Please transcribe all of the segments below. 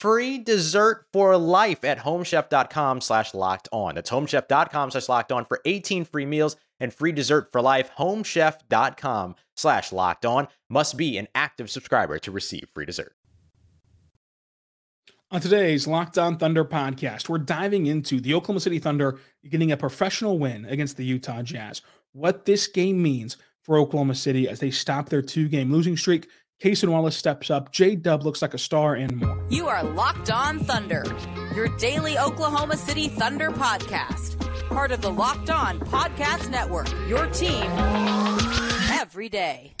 free dessert for life at homechef.com slash locked on. That's homechef.com slash locked on for 18 free meals and free dessert for life. Homechef.com slash locked on must be an active subscriber to receive free dessert. On today's Locked On Thunder podcast, we're diving into the Oklahoma City Thunder getting a professional win against the Utah Jazz. What this game means for Oklahoma City as they stop their two game losing streak Cason Wallace steps up. J Dub looks like a star and more. You are Locked On Thunder, your daily Oklahoma City Thunder podcast. Part of the Locked On Podcast Network, your team every day.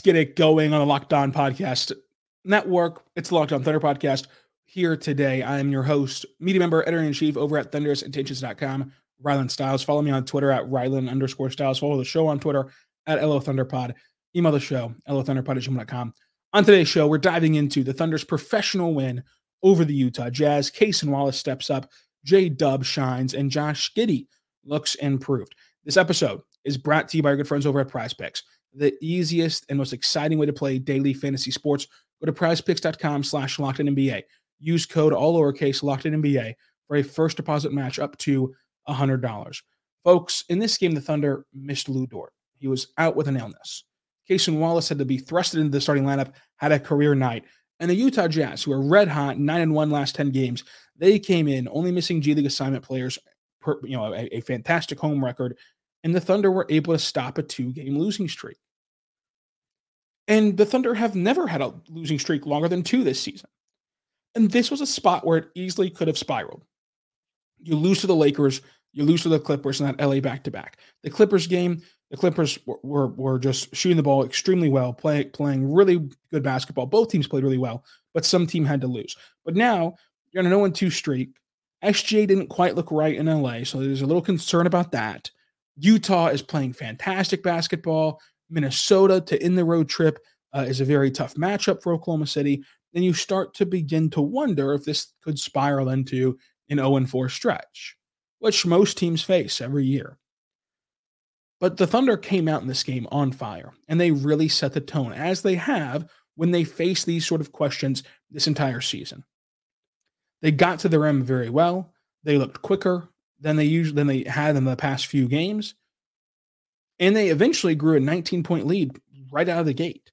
Get it going on the Locked On Podcast Network. It's the Locked On Thunder Podcast. Here today, I am your host, media member, editor in chief over at thunderousintentions.com, Rylan Styles. Follow me on Twitter at Rylan underscore Styles. Follow the show on Twitter at LO Thunderpod. Email the show, LOThunderpod at gmail.com. On today's show, we're diving into the Thunder's professional win over the Utah Jazz. Cason Wallace steps up, J Dub shines, and Josh Giddey looks improved. This episode is brought to you by our good friends over at Prize Picks the easiest and most exciting way to play daily fantasy sports. Go to prizepicks.com slash locked NBA. Use code all lowercase locked in NBA for a first deposit match up to $100. Folks, in this game, the Thunder missed Lu Dort. He was out with an illness. Cason Wallace had to be thrusted into the starting lineup, had a career night. And the Utah Jazz, who are red hot, 9 and 1 last 10 games, they came in only missing G League assignment players, per, you know, a, a fantastic home record and the Thunder were able to stop a two game losing streak. And the Thunder have never had a losing streak longer than two this season. And this was a spot where it easily could have spiraled. You lose to the Lakers, you lose to the Clippers in that LA back to back. The Clippers game, the Clippers were, were, were, just shooting the ball extremely well, play, playing really good basketball. Both teams played really well, but some team had to lose. But now you're on a 0 2 streak. SGA didn't quite look right in LA, so there's a little concern about that. Utah is playing fantastic basketball. Minnesota to end the road trip uh, is a very tough matchup for Oklahoma City. Then you start to begin to wonder if this could spiral into an 0 4 stretch, which most teams face every year. But the Thunder came out in this game on fire, and they really set the tone, as they have when they face these sort of questions this entire season. They got to the rim very well. They looked quicker than they usually than they had in the past few games. And they eventually grew a 19 point lead right out of the gate.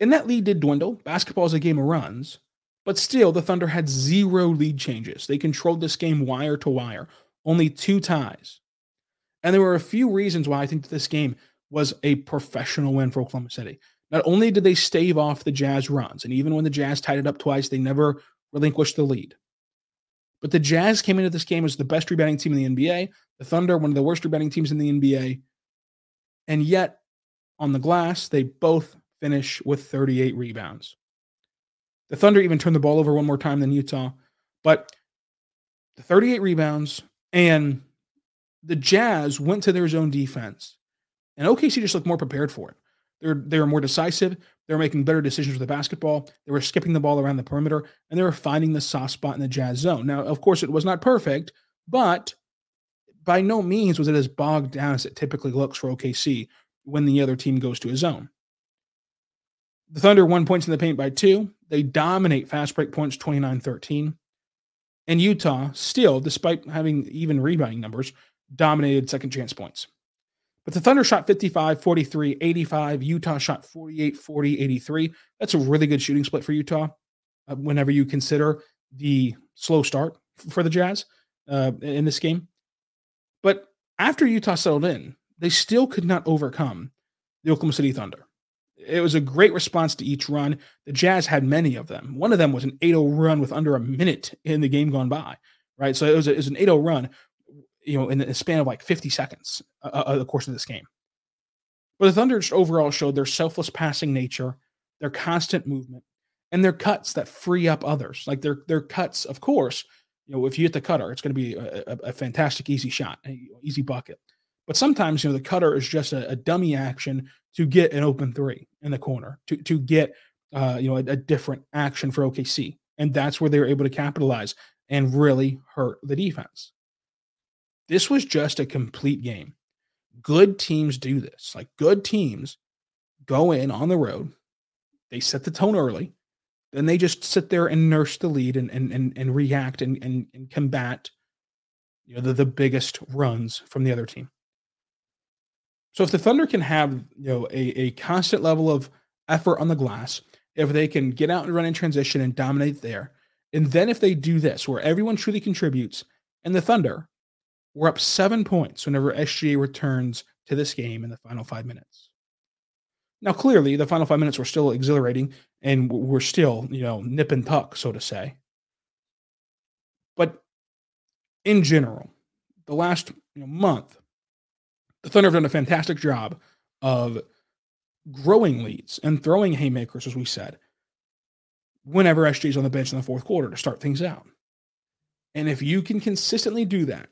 And that lead did dwindle. Basketball is a game of runs, but still, the Thunder had zero lead changes. They controlled this game wire to wire, only two ties. And there were a few reasons why I think this game was a professional win for Oklahoma City. Not only did they stave off the Jazz runs, and even when the Jazz tied it up twice, they never relinquished the lead. But the Jazz came into this game as the best rebounding team in the NBA. The Thunder, one of the worst rebounding teams in the NBA. And yet, on the glass, they both finish with 38 rebounds. The Thunder even turned the ball over one more time than Utah. But the 38 rebounds, And the Jazz went to their zone defense, and OKC just looked more prepared for it. They're they were more decisive. They were making better decisions with the basketball. They were skipping the ball around the perimeter, and they were finding the soft spot in the Jazz zone. Now, of course, it was not perfect, but by no means was it as bogged down as it typically looks for OKC when the other team goes to a zone. The Thunder won points in the paint by two. They dominate fast break points 29 13. And Utah, still, despite having even rebounding numbers, dominated second chance points. But the Thunder shot 55, 43, 85. Utah shot 48, 40, 83. That's a really good shooting split for Utah uh, whenever you consider the slow start for the Jazz uh, in this game. After Utah settled in, they still could not overcome the Oklahoma City Thunder. It was a great response to each run. The Jazz had many of them. One of them was an 8 0 run with under a minute in the game gone by, right? So it was, a, it was an 8 0 run, you know, in the span of like 50 seconds uh, uh, the course of this game. But the Thunder just overall showed their selfless passing nature, their constant movement, and their cuts that free up others. Like their their cuts, of course, you know, if you hit the cutter, it's going to be a, a, a fantastic easy shot, easy bucket. But sometimes, you know, the cutter is just a, a, dummy action to get an open three in the corner, to to get uh, you know a, a, different action for OKC, and that's where they were able to capitalize and really hurt the defense. This was just a complete game. Good teams do this. Like good teams go in on the road, they set the tone early, then they just sit there and nurse the lead and and and, and react and, and and combat you know the, the biggest runs from the other team. So if the Thunder can have you know a, a constant level of effort on the glass, if they can get out and run in transition and dominate there, and then if they do this where everyone truly contributes, and the Thunder were up seven points whenever SGA returns to this game in the final five minutes. Now, clearly, the final five minutes were still exhilarating and we're still, you know, nip and tuck, so to say. But in general, the last you know, month, the Thunder have done a fantastic job of growing leads and throwing haymakers, as we said, whenever SG's on the bench in the fourth quarter to start things out. And if you can consistently do that,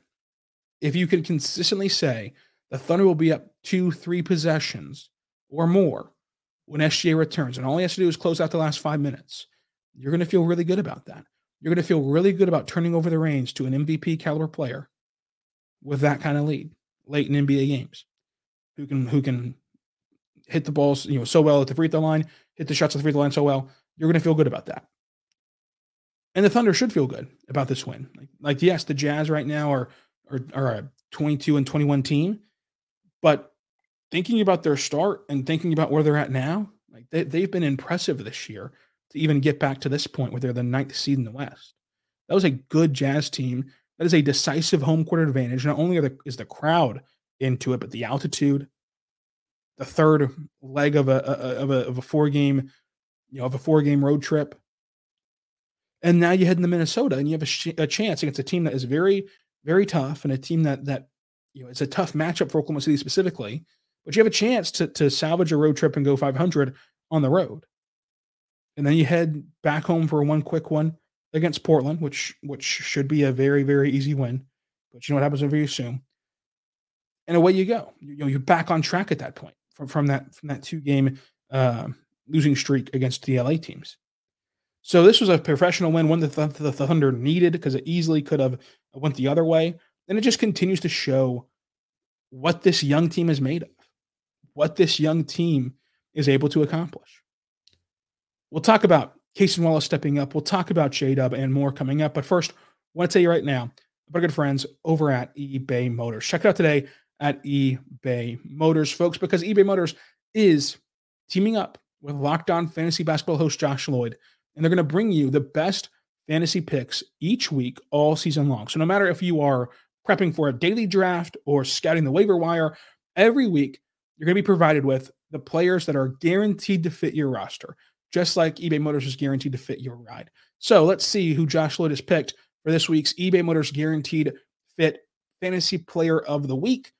if you can consistently say the Thunder will be up two, three possessions or more when SGA returns, and all he has to do is close out the last five minutes, you're going to feel really good about that. You're going to feel really good about turning over the reins to an MVP caliber player with that kind of lead late in NBA games, who can who can hit the balls you know so well at the free throw line, hit the shots at the free throw line so well. You're going to feel good about that. And the Thunder should feel good about this win. Like, like yes, the Jazz right now are are, are a 22 and 21 team, but thinking about their start and thinking about where they're at now, like they, they've been impressive this year to even get back to this point where they're the ninth seed in the West. That was a good Jazz team. That is a decisive home court advantage. Not only the, is the crowd into it, but the altitude, the third leg of a, of a of a four game, you know, of a four game road trip. And now you head into Minnesota and you have a, sh- a chance against a team that is very very tough and a team that that you know it's a tough matchup for Oklahoma City specifically, but you have a chance to to salvage a road trip and go 500 on the road. And then you head back home for one quick one against Portland, which which should be a very very easy win. But you know what happens you assume. And away you go. You, know you're back on track at that point from from that from that two game uh, losing streak against the LA teams. So this was a professional win, one that the, the Thunder needed because it easily could have went the other way. And it just continues to show what this young team is made of, what this young team is able to accomplish. We'll talk about Cason Wallace stepping up. We'll talk about J Dub and more coming up. But first, I want to tell you right now, our good friends over at eBay Motors. Check it out today at eBay Motors, folks, because eBay Motors is teaming up with Locked On Fantasy Basketball host Josh Lloyd and they're going to bring you the best fantasy picks each week, all season long. So no matter if you are prepping for a daily draft or scouting the waiver wire, every week you're going to be provided with the players that are guaranteed to fit your roster, just like eBay Motors is guaranteed to fit your ride. So let's see who Josh Lloyd has picked for this week's eBay Motors Guaranteed Fit Fantasy Player of the Week.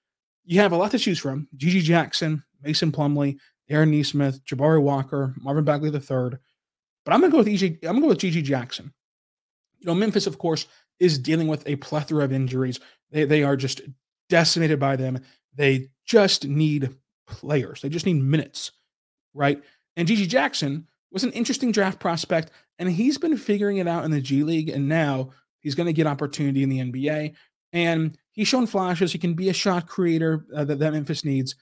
You have a lot to choose from: GG Jackson, Mason Plumlee, Aaron Nesmith, Jabari Walker, Marvin Bagley III, but I'm gonna go with EJ. I'm gonna go with GG Jackson. You know, Memphis, of course, is dealing with a plethora of injuries. They, they are just decimated by them. They just need players, they just need minutes, right? And GG Jackson was an interesting draft prospect, and he's been figuring it out in the G League, and now he's going to get opportunity in the NBA. And he's shown flashes. He can be a shot creator uh, that, that Memphis needs.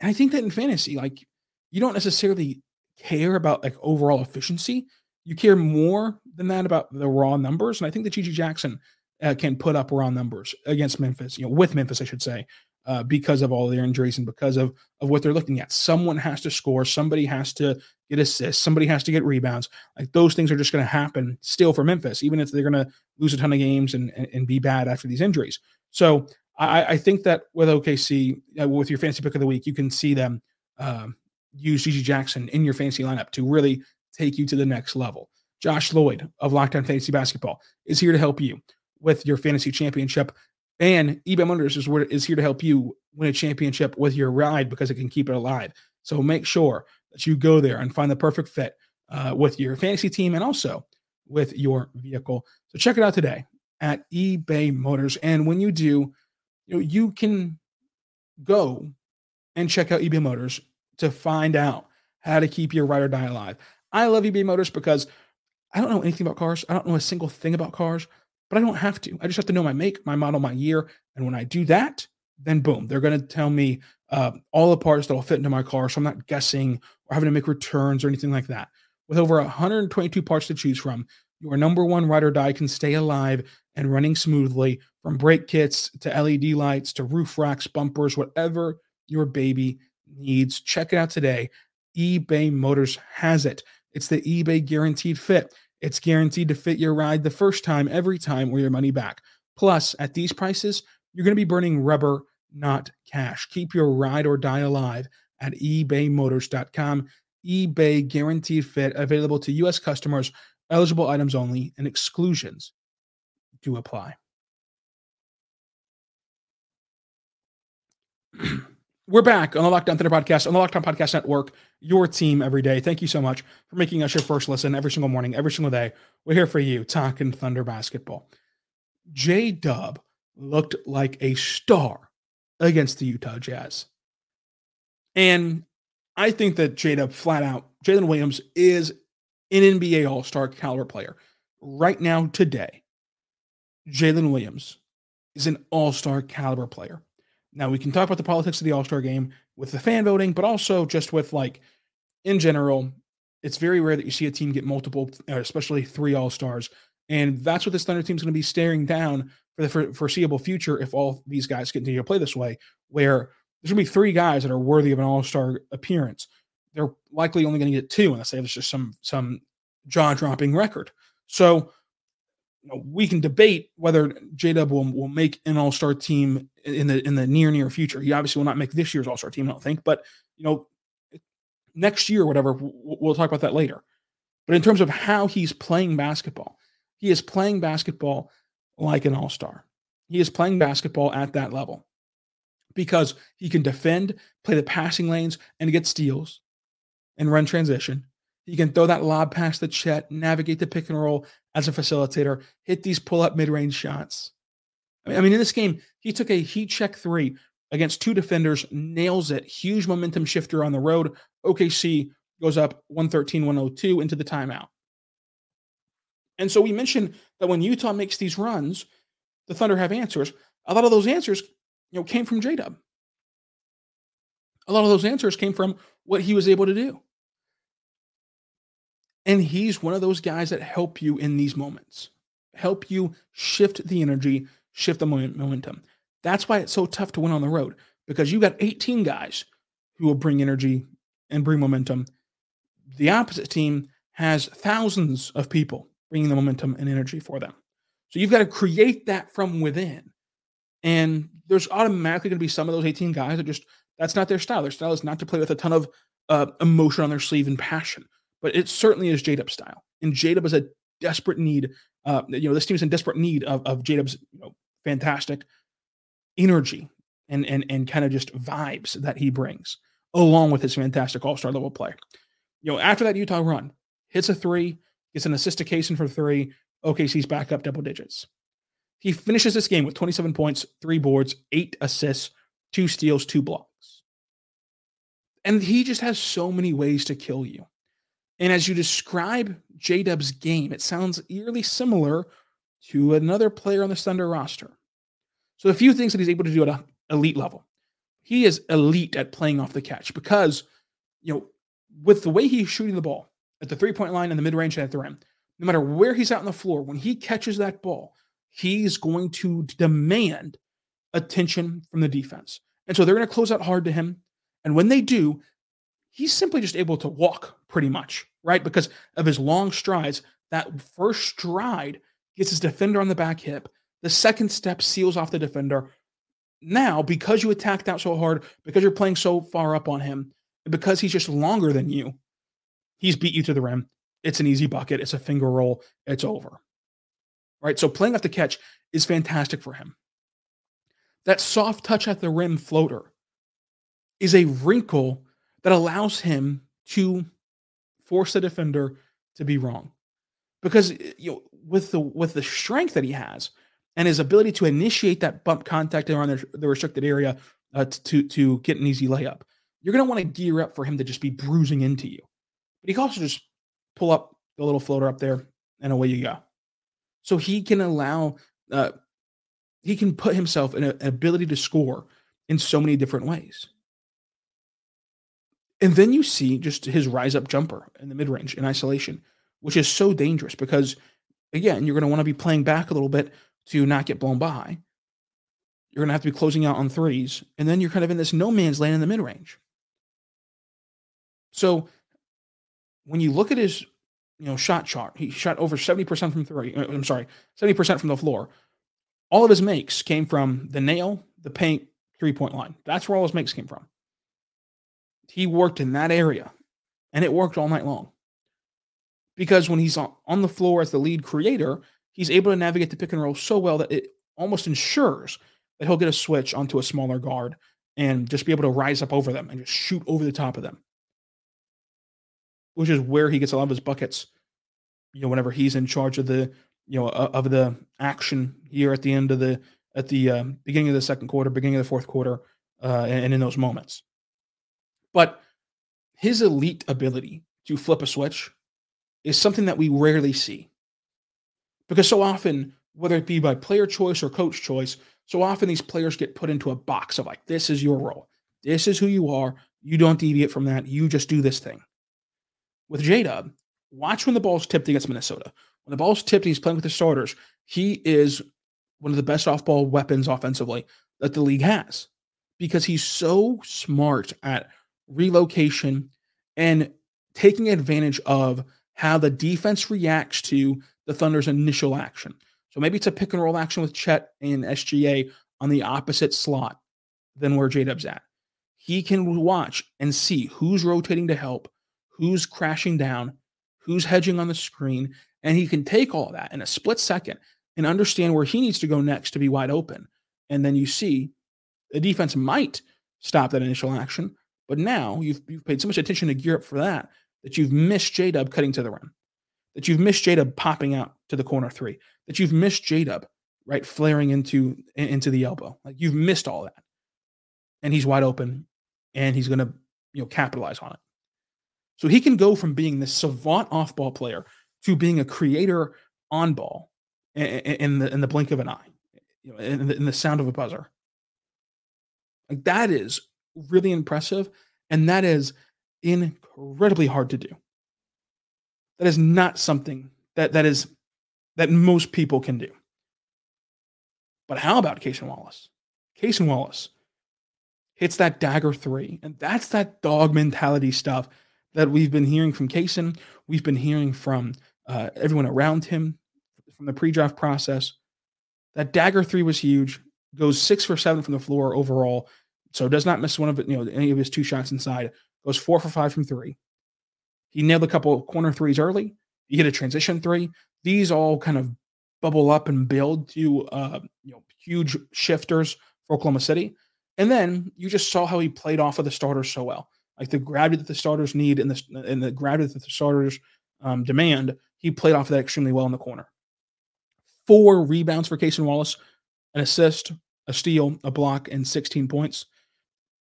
And I think that in fantasy, like you don't necessarily care about like overall efficiency. You care more than that about the raw numbers. And I think that GG Jackson uh, can put up raw numbers against Memphis, you know, with Memphis, I should say, uh, because of all their injuries and because of of what they're looking at. Someone has to score. Somebody has to get assists. Somebody has to get rebounds. Like those things are just going to happen still for Memphis, even if they're going to lose a ton of games and, and, and be bad after these injuries. So I, I think that with OKC, uh, with your fantasy pick of the week, you can see them um, use GG Jackson in your fantasy lineup to really take you to the next level. Josh Lloyd of Locked On Fantasy Basketball is here to help you with your fantasy championship. And eBay Motors is, where, is here to help you win a championship with your ride because it can keep it alive. So make sure that you go there and find the perfect fit uh, with your fantasy team and also with your vehicle. So check it out today at eBay Motors. And when you do, you know, you can go and check out eBay Motors to find out how to keep your ride or die alive. I love eBay Motors because I don't know anything about cars. I don't know a single thing about cars, but I don't have to. I just have to know my make, my model, my year. And when I do that, then boom, they're going to tell me uh, all the parts that will fit into my car. So I'm not guessing or having to make returns or anything like that. With over 122 parts to choose from, your number one ride or die can stay alive and running smoothly from brake kits to LED lights to roof racks, bumpers, whatever your baby needs. Check it out today. eBay Motors has it. It's the eBay guaranteed fit. It's guaranteed to fit your ride the first time, every time, or your money back. Plus, at these prices, you're going to be burning rubber, not cash. Keep your ride or die alive at ebaymotors.com. eBay guaranteed fit available to U.S. customers, eligible items only, and exclusions do apply. We're back on the Locked On Thunder podcast, on the Locked On Podcast Network, your team every day. Thank you so much for making us your first listen every single morning, every single day. We're here for you, talking Thunder basketball. J Dub looked like a star against the Utah Jazz. And I think that J Dub flat out, Jalen Williams is an NBA All Star caliber player. Right now, today, Jalen Williams is an All Star caliber player. Now we can talk about the politics of the All Star game with the fan voting, but also just with like in general, it's very rare that you see a team get multiple, uh, especially three All Stars, and that's what this Thunder team is going to be staring down for the foreseeable future if all these guys continue to play this way, where there's going to be three guys that are worthy of an All Star appearance. They're likely only going to get two unless they have just some some jaw dropping record. So you know, we can debate whether J Dub will, will make an All Star team in the in the near near future. He obviously will not make this year's All Star team, I don't think, but you know, next year, whatever, we'll, we'll talk about that later. But in terms of how he's playing basketball, he is playing basketball like an All Star. He is playing basketball at that level because he can defend, play the passing lanes, and get steals and run transition. He can throw that lob past the Chet, navigate the pick and roll as a facilitator, hit these pull up mid range shots. I mean, in this game, he took a heat check three against two defenders, nails it. Huge momentum shifter on the road. OKC goes up 113 102 into the timeout. And so we mentioned that when Utah makes these runs, the Thunder have answers. A lot of those answers, you know, came from J Dub. A lot of those answers came from what he was able to do. And he's one of those guys that help you in these moments, help you shift the energy, shift the momentum. That's why it's so tough to win on the road because you got 18 guys who will bring energy and bring momentum. The opposite team has thousands of people bringing the momentum and energy for them. So you've got to create that from within. And there's automatically going to be some of those 18 guys that just, that's not their style. Their style is not to play with a ton of uh, emotion on their sleeve and passion but it certainly is J style. And J is a desperate need. Uh, you know, this team is in desperate need of, of J you know, fantastic energy and and and kind of just vibes that he brings, along with his fantastic All Star level play. You know, after that Utah run, hits a three, gets an assist to Cason for three. OKC's back up double digits. He finishes this game with 27 points, three boards, eight assists, two steals, two blocks. And he just has so many ways to kill you. And as you describe J Dub's game, it sounds eerily similar to another player on the Thunder roster. So, a few things that he's able to do at an elite level. He is elite at playing off the catch because, you know, with the way he's shooting the ball at the three point line and the mid range and at the rim, no matter where he's out on the floor, when he catches that ball, he's going to demand attention from the defense. And so they're going to close out hard to him. And when they do, he's simply just able to walk pretty much, right? Because of his long strides. That first stride gets his defender on the back hip. The second step seals off the defender. Now, because you attacked out so hard, because you're playing so far up on him, because he's just longer than you, he's beat you to the rim. It's an easy bucket. It's a finger roll. It's over. Right. So playing off the catch is fantastic for him. That soft touch at the rim floater is a wrinkle that allows him to force the defender to be wrong. Because you know, with the with the strength that he has and his ability to initiate that bump contact around the, the restricted area uh, to to get an easy layup, you're going to want to gear up for him to just be bruising into you. But he can also just pull up the little floater up there, and away you go. So he can allow, uh, he can put himself in an ability to score in so many different ways. And then you see just his rise up jumper in the mid range in isolation, which is so dangerous because, again, you're going to want to be playing back a little bit to not get blown by. You're going to have to be closing out on threes. And then you're kind of in this no man's land in the mid range. So when you look at his, you know, shot chart, he shot over 70% from three. Uh, I'm sorry, 70% from the floor. All of his makes came from the nail, the paint, three point line. That's where all his makes came from. He worked in that area and it worked all night long. Because when he's on the floor as the lead creator, he's able to navigate the pick and roll so well that it almost ensures that he'll get a switch onto a smaller guard and just be able to rise up over them and just shoot over the top of them which is where he gets a lot of his buckets. You know, whenever he's in charge of the you know of the action here at the end of the at the uh, beginning of the second quarter, beginning of the fourth quarter, uh, and, and in those moments. But his elite ability to flip a switch is something that we rarely see. Because so often, whether it be by player choice or coach choice, so often these players get put into a box of like, this is your role. This is who you are. You don't deviate from that. You just do this thing with J Dub, watch when the ball's tipped against Minnesota. When the ball's tipped he's playing with the starters, he is one of the best off ball weapons offensively that the league has because he's so smart at relocation and taking advantage of how the defense reacts to the Thunder's initial action. So maybe it's a pick and roll action with Chet and SGA on the opposite slot than where J Dub's at. He can watch and see who's rotating to help, who's crashing down, who's hedging on the screen, and he can take all that in a split second and understand where he needs to go next to be wide open. And then you see the defense might stop that initial action, but now you've, you've paid so much attention to gear up for that that you've missed J Dub cutting to the rim, that you've missed J Dub popping out to the corner three, that you've missed J Dub right flaring into into the elbow. Like you've missed all that, and he's wide open, and he's going to you know capitalize on it. So he can go from being this savant off ball player to being a creator on ball in, the in the blink of an eye, you know, in the, in the sound of a buzzer. Like that is really impressive, and that is incredibly hard to do. That is not something that that is that most people can do. But how about Cason Wallace? Cason Wallace hits that dagger three, and that's that dog mentality stuff that we've been hearing from Cason, we've been hearing from uh, everyone around him from the pre-draft process. That dagger three was huge. Goes six for seven from the floor overall, so does not miss one of. You know any of his two shots inside. Goes four for five from three. He nailed a couple corner threes early. He hit a transition three. These all kind of bubble up and build to uh, you know huge shifters for Oklahoma City. And then you just saw how he played off of the starters so well like the gravity that the starters need and the and the gravity that the starters um, demand. He played off of that extremely well in the corner. four rebounds for Cason Wallace, an assist, a steal, a block, and 16 points.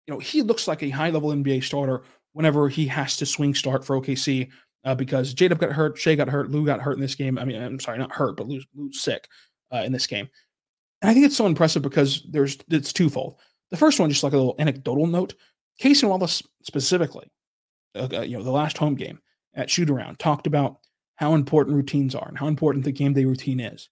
You know, he looks like a high level NBA starter whenever he has to swing start for OKC uh, because J Dub got hurt, Shai got hurt, Lu got hurt in this game. I mean, I'm sorry, not hurt, but Lu's, Lu's sick uh, in this game. And I think it's so impressive because there's it's twofold. The first one, just like a little anecdotal note, Cason Wallace specifically, uh, uh, you know, the last home game at shoot around talked about how important routines are and how important the game day routine is.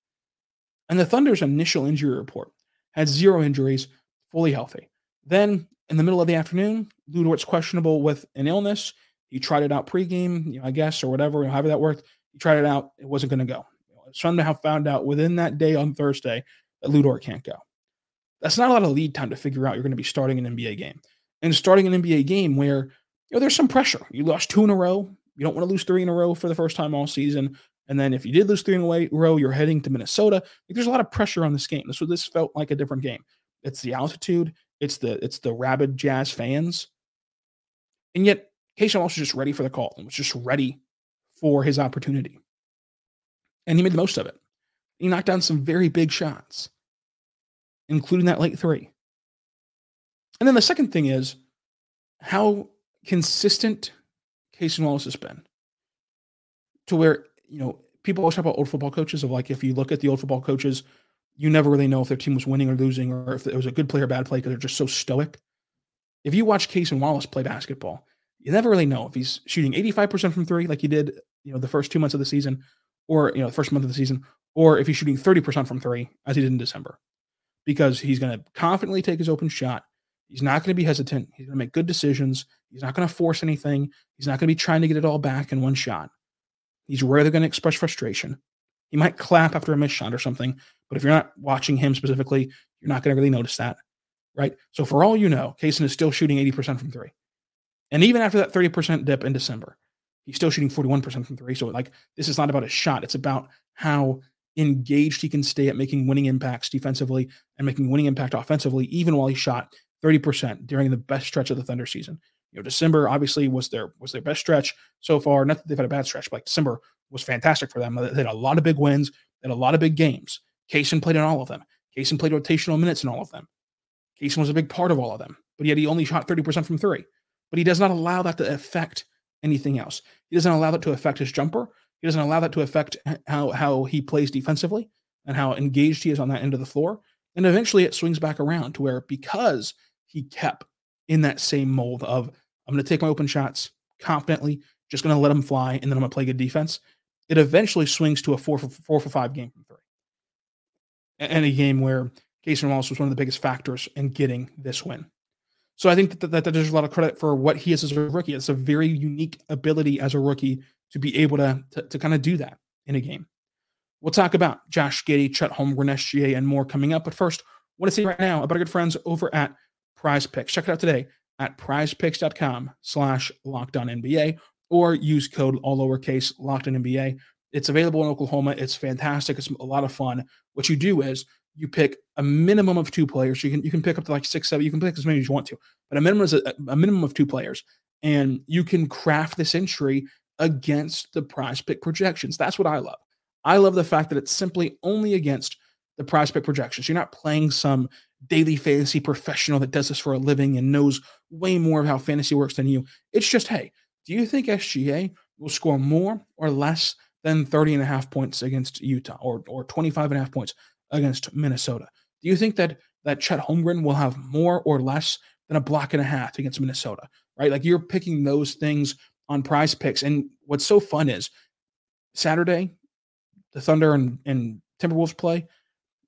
And the Thunder's initial injury report had zero injuries, fully healthy. Then in the middle of the afternoon, Lu Dort's questionable with an illness. He tried it out pregame, you know, I guess, or whatever, however that worked. He tried it out. It wasn't going to go. Somehow found out within that day on Thursday that Lu Dort can't go. That's not a lot of lead time to figure out you're going to be starting an NBA game. And starting an NBA game where you know there's some pressure. You lost two in a row. You don't want to lose three in a row for the first time all season. And then if you did lose three in a row, you're heading to Minnesota. Like there's a lot of pressure on this game. This this felt like a different game. It's the altitude. It's the it's the rabid Jazz fans. And yet, Cason was just ready for the call and was just ready for his opportunity. And he made the most of it. He knocked down some very big shots, including that late three. And then the second thing is how consistent Cason Wallace has been to where, you know, people always talk about old football coaches of like, if you look at the old football coaches, you never really know if their team was winning or losing or if it was a good play or bad play because they're just so stoic. If you watch Cason Wallace play basketball, you never really know if he's shooting 85% from three, like he did, you know, the first two months of the season, or you know, the first month of the season, or if he's shooting 30% from three, as he did in December. Because he's going to confidently take his open shot. He's not going to be hesitant. He's going to make good decisions. He's not going to force anything. He's not going to be trying to get it all back in one shot. He's rarely going to express frustration. He might clap after a missed shot or something, but if you're not watching him specifically, you're not going to really notice that. Right. So, for all you know, Cason is still shooting 80% from three. And even after that 30% dip in December, he's still shooting 41% from three. So, like, this is not about a shot. It's about how engaged he can stay at making winning impacts defensively and making winning impact offensively, even while he shot 30% during the best stretch of the Thunder season. You know, December obviously was their was their best stretch so far. Not that they've had a bad stretch, but like December was fantastic for them. They had a lot of big wins, they had a lot of big games. Cason played in all of them. Cason played rotational minutes in all of them. Cason was a big part of all of them, but yet he only shot 30% from three but he does not allow that to affect anything else. He doesn't allow that to affect his jumper. He doesn't allow that to affect how how he plays defensively and how engaged he is on that end of the floor. And eventually it swings back around to where because he kept in that same mold of I'm going to take my open shots confidently, just going to let them fly, and then I'm going to play good defense. It eventually swings to a four for four for five game from three, and a game where Cason Wallace was one of the biggest factors in getting this win. So I think that, that, that, there's a lot of credit for what he is as a rookie. It's a very unique ability as a rookie to be able to, to, to kind of do that in a game. We'll talk about Josh Giddey, Chet Holmgren, SGA, and more coming up. But first, I want to say right now about our good friends over at Prize Picks. Check it out today at prizepicks.com slash NBA or use code all lowercase locked NBA. It's available in Oklahoma. It's fantastic. It's a lot of fun. What you do is you pick a minimum of two players. You can you can pick up to like six, seven. You can pick as many as you want to, but a minimum is a, a minimum of two players, and you can craft this entry against the prize pick projections. That's what I love. I love the fact that it's simply only against the prize pick projections. You're not playing some daily fantasy professional that does this for a living and knows way more of how fantasy works than you. It's just, hey, do you think SGA will score more or less than 30 and a half points against Utah or, or 25 and a half points against Minnesota? Do you think that that Chet Holmgren will have more or less than a block and a half against Minnesota? Right? Like you're picking those things on prize picks. And what's so fun is Saturday, the Thunder and, and Timberwolves play,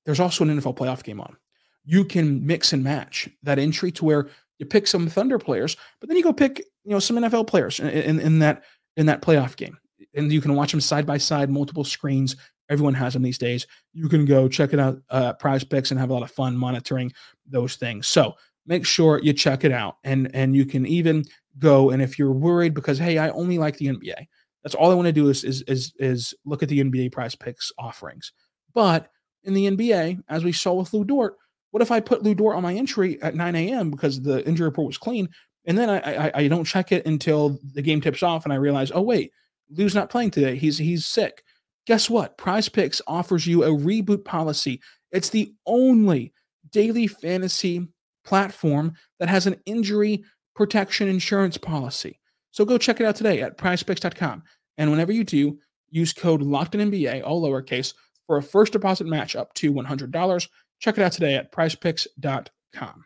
there's also an NFL playoff game on. You can mix and match that entry to where you pick some Thunder players, but then you go pick, you know, some NFL players in, in, in that in that playoff game. And you can watch them side by side, multiple screens, Everyone has them these days. You can go check it out, uh, Prize Picks, and have a lot of fun monitoring those things. So make sure you check it out, and and you can even go. And if you're worried because hey, I only like the NBA, that's all I want to do is is is is look at the NBA Prize Picks offerings. But in the NBA, as we saw with Lu Dort, what if I put Lu Dort on my entry at 9 a.m. because the injury report was clean, and then I, I, I don't check it until the game tips off, and I realize, oh wait, Lu's not playing today. He's he's sick Guess what? Prize Picks offers you a reboot policy. It's the only daily fantasy platform that has an injury protection insurance policy. So go check it out today at prizepicks.com. And whenever you do, use code LOCKEDNBA, all lowercase, for a first deposit match up to $100. Check it out today at prizepicks.com.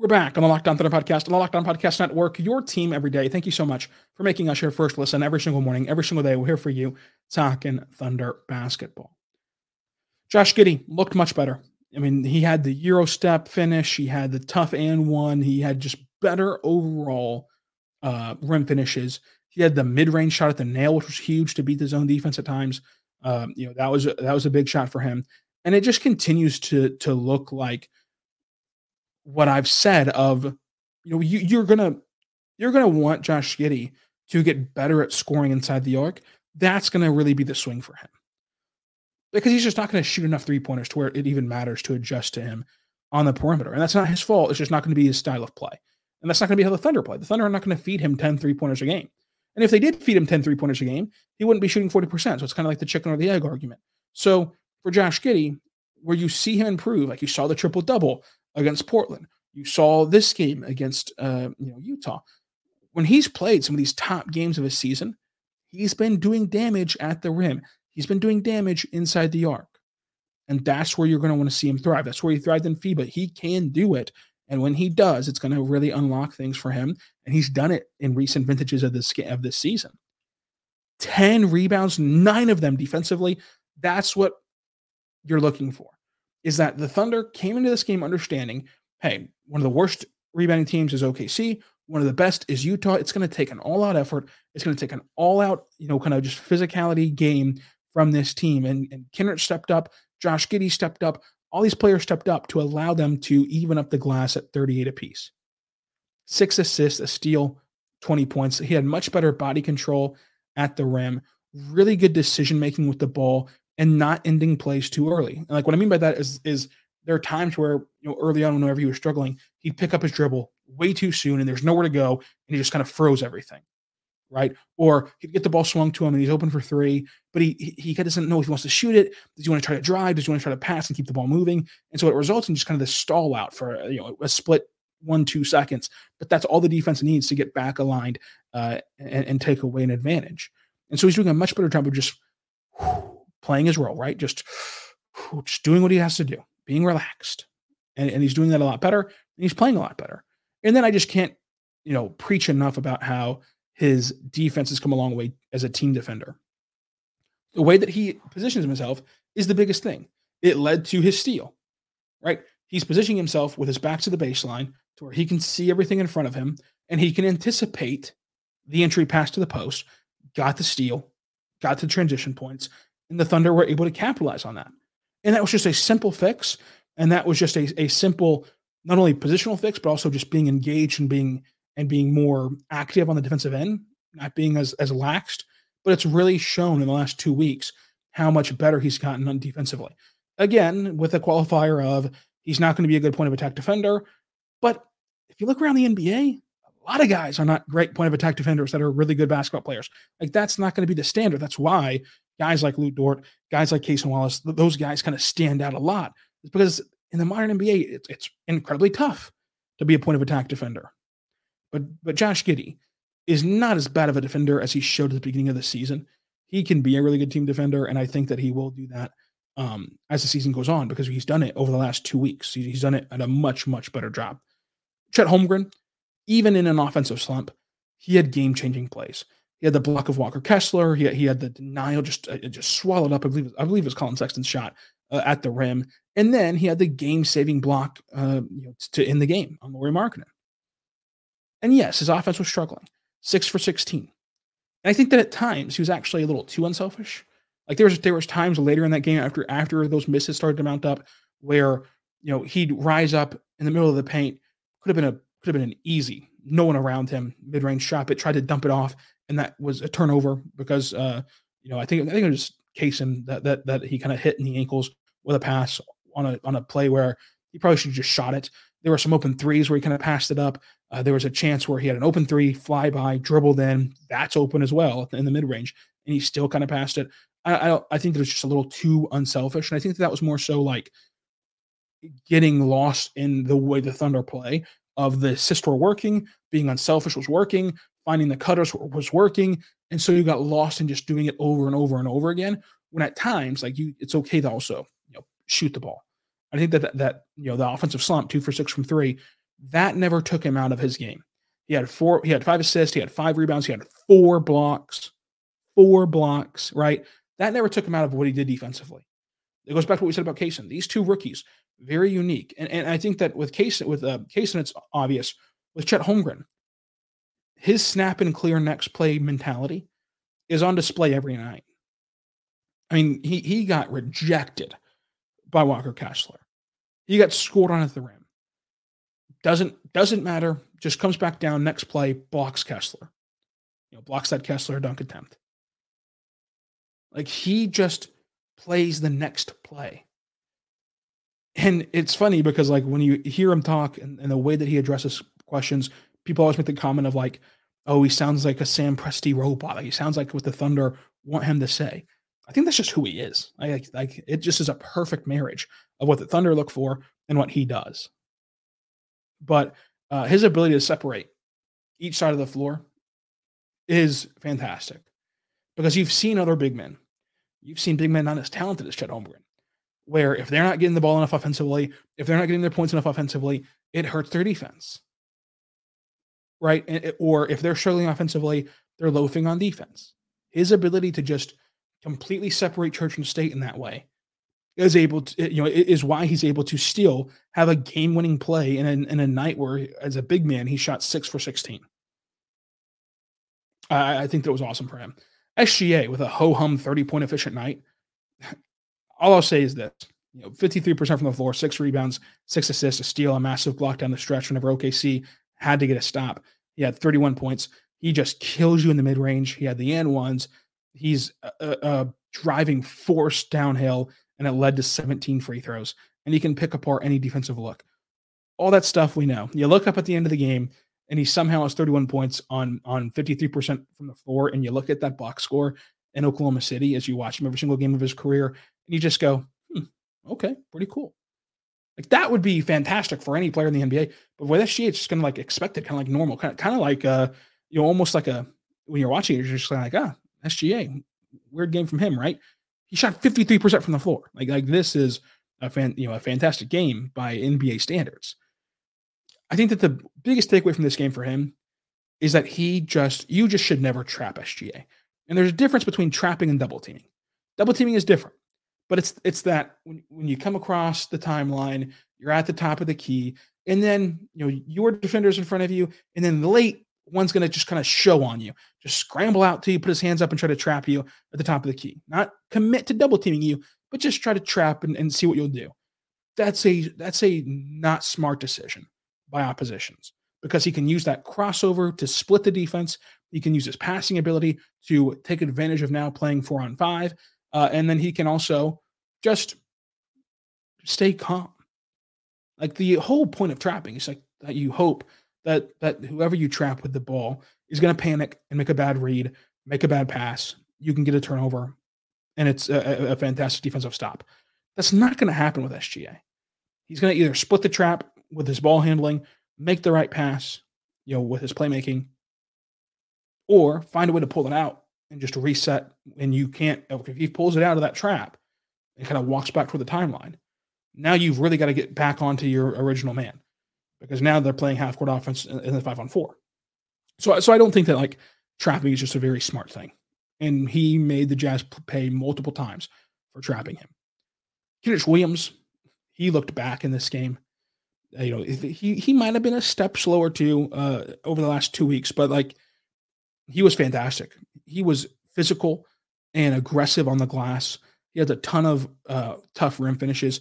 We're back on the Locked On Thunder podcast, on the Locked On Podcast Network, your team every day. Thank you so much for making us your first listen every single morning, every single day. We're here for you, talking Thunder basketball. Josh Giddey looked much better. I mean, he had the Euro step finish, he had the tough and one, he had just better overall uh, rim finishes. He had the mid range shot at the nail, which was huge to beat the zone defense at times. Um, you know, that was a, that was a big shot for him, and it just continues to to look like what I've said of, you know, you, you're gonna you're gonna want Josh Giddey to get better at scoring inside the arc. That's gonna really be the swing for him because he's just not to shoot enough three pointers to where it even matters to adjust to him on the perimeter. And that's not his fault. It's just not to be his style of play. And that's not to be how the Thunder play. The Thunder are not to feed him 10 three pointers a game. And if they did feed him 10 three pointers a game, he wouldn't be shooting 40%. So it's kind of like the chicken or the egg argument. So for Josh Giddey, where you see him improve, like you saw the triple double against Portland, you saw this game against uh, you know Utah. When he's played some of these top games of his season, he's been doing damage at the rim. He's been doing damage inside the arc. And that's where you're going to want to see him thrive. That's where he thrived in FIBA. He can do it. And when he does, it's going to really unlock things for him. And he's done it in recent vintages of this of this season. 10 rebounds, nine of them defensively. That's what you're looking for. Is that the Thunder came into this game understanding, hey, one of the worst rebounding teams is OKC. One of the best is Utah. It's going to take an all-out effort. It's going to take an all-out, you know, kind of just physicality game from this team. And, and Kenrich stepped up. Josh Giddey stepped up. All these players stepped up to allow them to even up the glass at 38 apiece. Six assists, a steal, 20 points. He had much better body control at the rim, really good decision making with the ball, and not ending plays too early. And like what I mean by that is is there are times where you know early on whenever he was struggling, he'd pick up his dribble way too soon and there's nowhere to go, and he just kind of froze everything right? Or he'd get the ball swung to him and he's open for three, but he he, he doesn't know if he wants to shoot it. Does he want to try to drive? Does he want to try to pass and keep the ball moving? And so it results in just kind of this stall out for you know a split one two seconds. But that's all the defense needs to get back aligned uh, and, and, take away an advantage. And so he's doing a much better job of just whew, playing his role, right? Just just doing what he has to do, being relaxed, and, and he's doing that a lot better. And he's playing a lot better. And then I just can't you know preach enough about how his defense has come a long way as a team defender. The way that he positions himself is the biggest thing. It led to his steal, right? He's positioning himself with his back to the baseline to where he can see everything in front of him and he can anticipate the entry pass to the post, got the steal, got the transition points, and the Thunder were able to capitalize on that. And that was just a simple fix. And that was just a, a simple, not only positional fix, but also just being engaged and being and being more active on the defensive end, not being as as laxed. But it's really shown in the last two weeks how much better he's gotten on defensively. Again, with a qualifier of he's not going to be a good point of attack defender. But if you look around the NBA, a lot of guys are not great point of attack defenders that are really good basketball players. Like that's not going to be the standard. That's why guys like Lu Dort, guys like Cason Wallace, those guys kind of stand out a lot. It's because in the modern NBA, it's, it's incredibly tough to be a point of attack defender. But but Josh Giddey is not as bad of a defender as he showed at the beginning of the season. He can be a really good team defender, and I think that he will do that um, as the season goes on because he's done it over the last two weeks. He's done it at a much much better job. Chet Holmgren, even in an offensive slump, he had game changing plays. He had the block of Walker Kessler. He he had the denial just uh, just swallowed up. I believe I believe it was Collin Sexton's shot uh, at the rim, and then he had the game saving block uh, you know, to end the game on Lauri Markkanen. And yes, his offense was struggling. Six for 16. And I think that at times he was actually a little too unselfish. Like there was there was times later in that game after after those misses started to mount up where you know he'd rise up in the middle of the paint, could have been a could have been an easy, no one around him, mid range shot, but tried to dump it off, and that was a turnover because uh, you know I think I think it was Cason that that that he kind of hit in the ankles with a pass on a on a play where he probably should have just shot it. There were some open threes where he kind of passed it up. Uh, there was a chance where he had an open three, fly by, dribbled in. That's open as well in the mid range, and he still kind of passed it. I, I, I think that was just a little too unselfish, and I think that, that was more so like getting lost in the way the Thunder play of the assist were working, being unselfish was working, finding the cutters was working, and so you got lost in just doing it over and over and over again. When at times, like you, it's okay to also you know shoot the ball. I think that that, that you know the offensive slump, two for six from three, that never took him out of his game. He had four, he had five assists, he had five rebounds, he had four blocks, four blocks, right? That never took him out of what he did defensively. It goes back to what we said about Cason. These two rookies, very unique. And, and I think that with Cason, with uh, Cason, it's obvious. With Chet Holmgren, his snap and clear next play mentality is on display every night. I mean, he he got rejected by Walker Kessler. He got scored on at the rim. Doesn't doesn't matter. Just comes back down next play, blocks Kessler. You know, blocks that Kessler dunk attempt. Like he just plays the next play. And it's funny because like when you hear him talk and, and the way that he addresses questions, people always make the comment of like, oh, he sounds like a Sam Presti robot. Like he sounds like what the Thunder want him to say. I think that's just who he is. Like, like it just is a perfect marriage of what the Thunder look for and what he does. But uh, his ability to separate each side of the floor is fantastic because you've seen other big men. You've seen big men not as talented as Chet Holmgren, where if they're not getting the ball enough offensively, if they're not getting their points enough offensively, it hurts their defense. Right? Or if they're struggling offensively, they're loafing on defense. His ability to just completely separate church and state in that way is able to, you know, is why he's able to still have a game winning play in a, in a night where, as a big man, he shot six for 16. I, I think that was awesome for him. SGA with a ho hum 30 point efficient night. All I'll say is this you know, 53% from the floor, six rebounds, six assists, a steal, a massive block down the stretch whenever OKC had to get a stop. He had 31 points. He just kills you in the mid range. He had the and ones. He's a, a driving force downhill, and it led to 17 free throws. And he can pick apart any defensive look. All that stuff we know. You look up at the end of the game, and he somehow has 31 points on on 53% from the floor. And you look at that box score in Oklahoma City as you watch him every single game of his career, and you just go, hmm, okay, pretty cool. Like that would be fantastic for any player in the NBA. But with SGA, it's just kind of like expected, kind of like normal, kind of kind of like uh, you know, almost like a when you're watching it, you're just like, ah, SGA, weird game from him, right? He shot 53% from the floor. Like, like this is a fan, you know, a fantastic game by NBA standards. I think that the biggest takeaway from this game for him is that he just you just should never trap SGA. And there's a difference between trapping and double teaming. Double teaming is different, but it's it's that when, when you come across the timeline, you're at the top of the key, and then you know your defenders in front of you, and then the late one's going to just kind of show on you, just scramble out to you, put his hands up and try to trap you at the top of the key. Not commit to double teaming you, but just try to trap and, and see what you'll do. That's a that's a not smart decision by oppositions because he can use that crossover to split the defense. He can use his passing ability to take advantage of now playing four on five. Uh, and then he can also just stay calm. Like the whole point of trapping is like that you hope that that whoever you trap with the ball is going to panic and make a bad read, make a bad pass. You can get a turnover, and it's a, a fantastic defensive stop. That's not going to happen with SGA. He's going to either split the trap with his ball handling, make the right pass, you know, with his playmaking, or find a way to pull it out and just reset. And you can't, if he pulls it out of that trap and kind of walks back toward the timeline, now you've really got to get back onto your original man because now they're playing half court offense in the five on four. So, so I don't think that like trapping is just a very smart thing. And he made the Jazz pay multiple times for trapping him. Kenrich Williams, he looked back in this game you know, he he might have been a step slower too uh, over the last two weeks, but like he was fantastic. He was physical and aggressive on the glass. He had a ton of uh, tough rim finishes.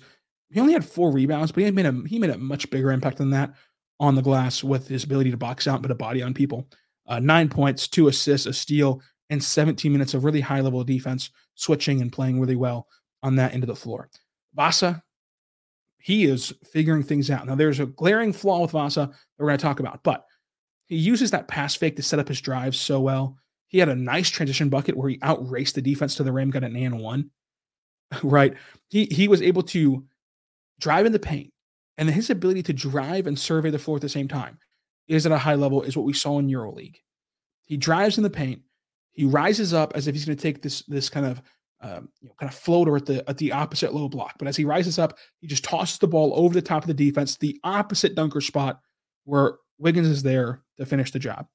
He only had four rebounds, but he made a he made a much bigger impact than that on the glass with his ability to box out, put a body on people. Uh, nine points, two assists, a steal, and 17 minutes of really high level defense, switching and playing really well on that end of the floor. Vasa, he is figuring things out. Now, there's a glaring flaw with Vasa that we're going to talk about, but he uses that pass fake to set up his drives so well. He had a nice transition bucket where he outraced the defense to the rim, got an and one. right. He he was able to drive in the paint, and his ability to drive and survey the floor at the same time is at a high level, is what we saw in EuroLeague. He drives in the paint, he rises up as if he's going to take this this kind of um, you know, kind of floater at the at the opposite low block. But as he rises up, he just tosses the ball over the top of the defense, the opposite dunker spot where Wiggins is there to finish the job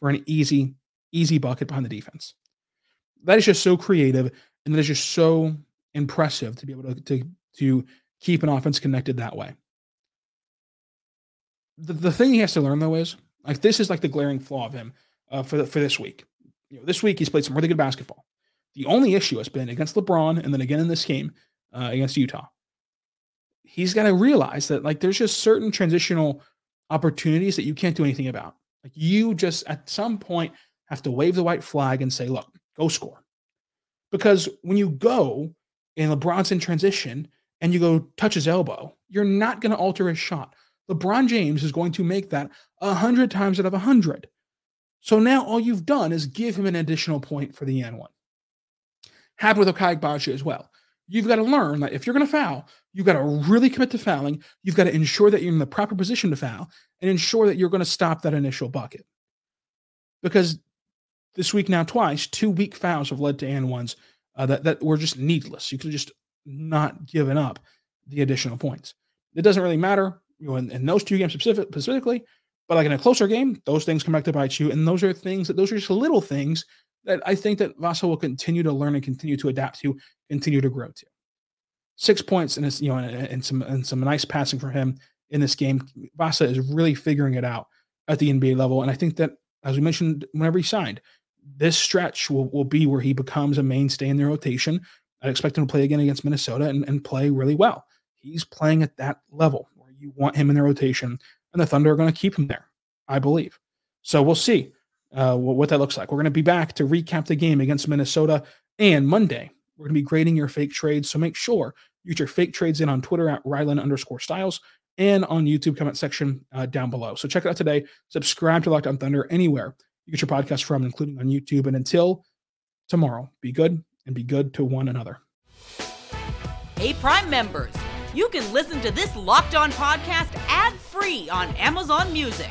for an easy, easy bucket behind the defense. That is just so creative and that is just so impressive to be able to, to, to keep an offense connected that way. The, the thing he has to learn though is like this is like the glaring flaw of him uh, for the, for this week. You know, this week he's played some really good basketball. The only issue has been against LeBron and then again in this game uh, against Utah. He's got to realize that like there's just certain transitional opportunities that you can't do anything about. Like you just at some point have to wave the white flag and say, look, go score. Because when you go and LeBron's in transition and you go touch his elbow, you're not going to alter his shot. LeBron James is going to make that a hundred times out of a hundred. So now all you've done is give him an additional point for the and one. Happened with Ochai Agbaji as well. You've got to learn that if you're going to foul, you've got to really commit to fouling. You've got to ensure that you're in the proper position to foul and ensure that you're going to stop that initial bucket. Because this week now, twice, two weak fouls have led to and ones uh, that, that were just needless. You could just not given up the additional points. It doesn't really matter you know, in, in those two games specific, specifically, but like in a closer game, those things come back to bite you. And those are things that those are just little things that I think that Vasa will continue to learn and continue to adapt to, continue to grow to. Six points and you know, and, and some and some nice passing for him in this game. Vasa is really figuring it out at the NBA level, and I think that as we mentioned, whenever he signed, this stretch will, will be where he becomes a mainstay in the rotation. I expect him to play again against Minnesota and, and play really well. He's playing at that level where you want him in the rotation, and the Thunder are going to keep him there, I believe. So we'll see uh, what that looks like. We're going to be back to recap the game against Minnesota. And Monday, we're going to be grading your fake trades. So make sure you get your fake trades in on Twitter at Rylan underscore Stiles and on YouTube comment section uh, down below. So check it out today. Subscribe to Locked On Thunder anywhere you get your podcast from, including on YouTube. And until tomorrow, be good and be good to one another. Hey, Prime members, you can listen to this Locked On podcast ad free on Amazon Music.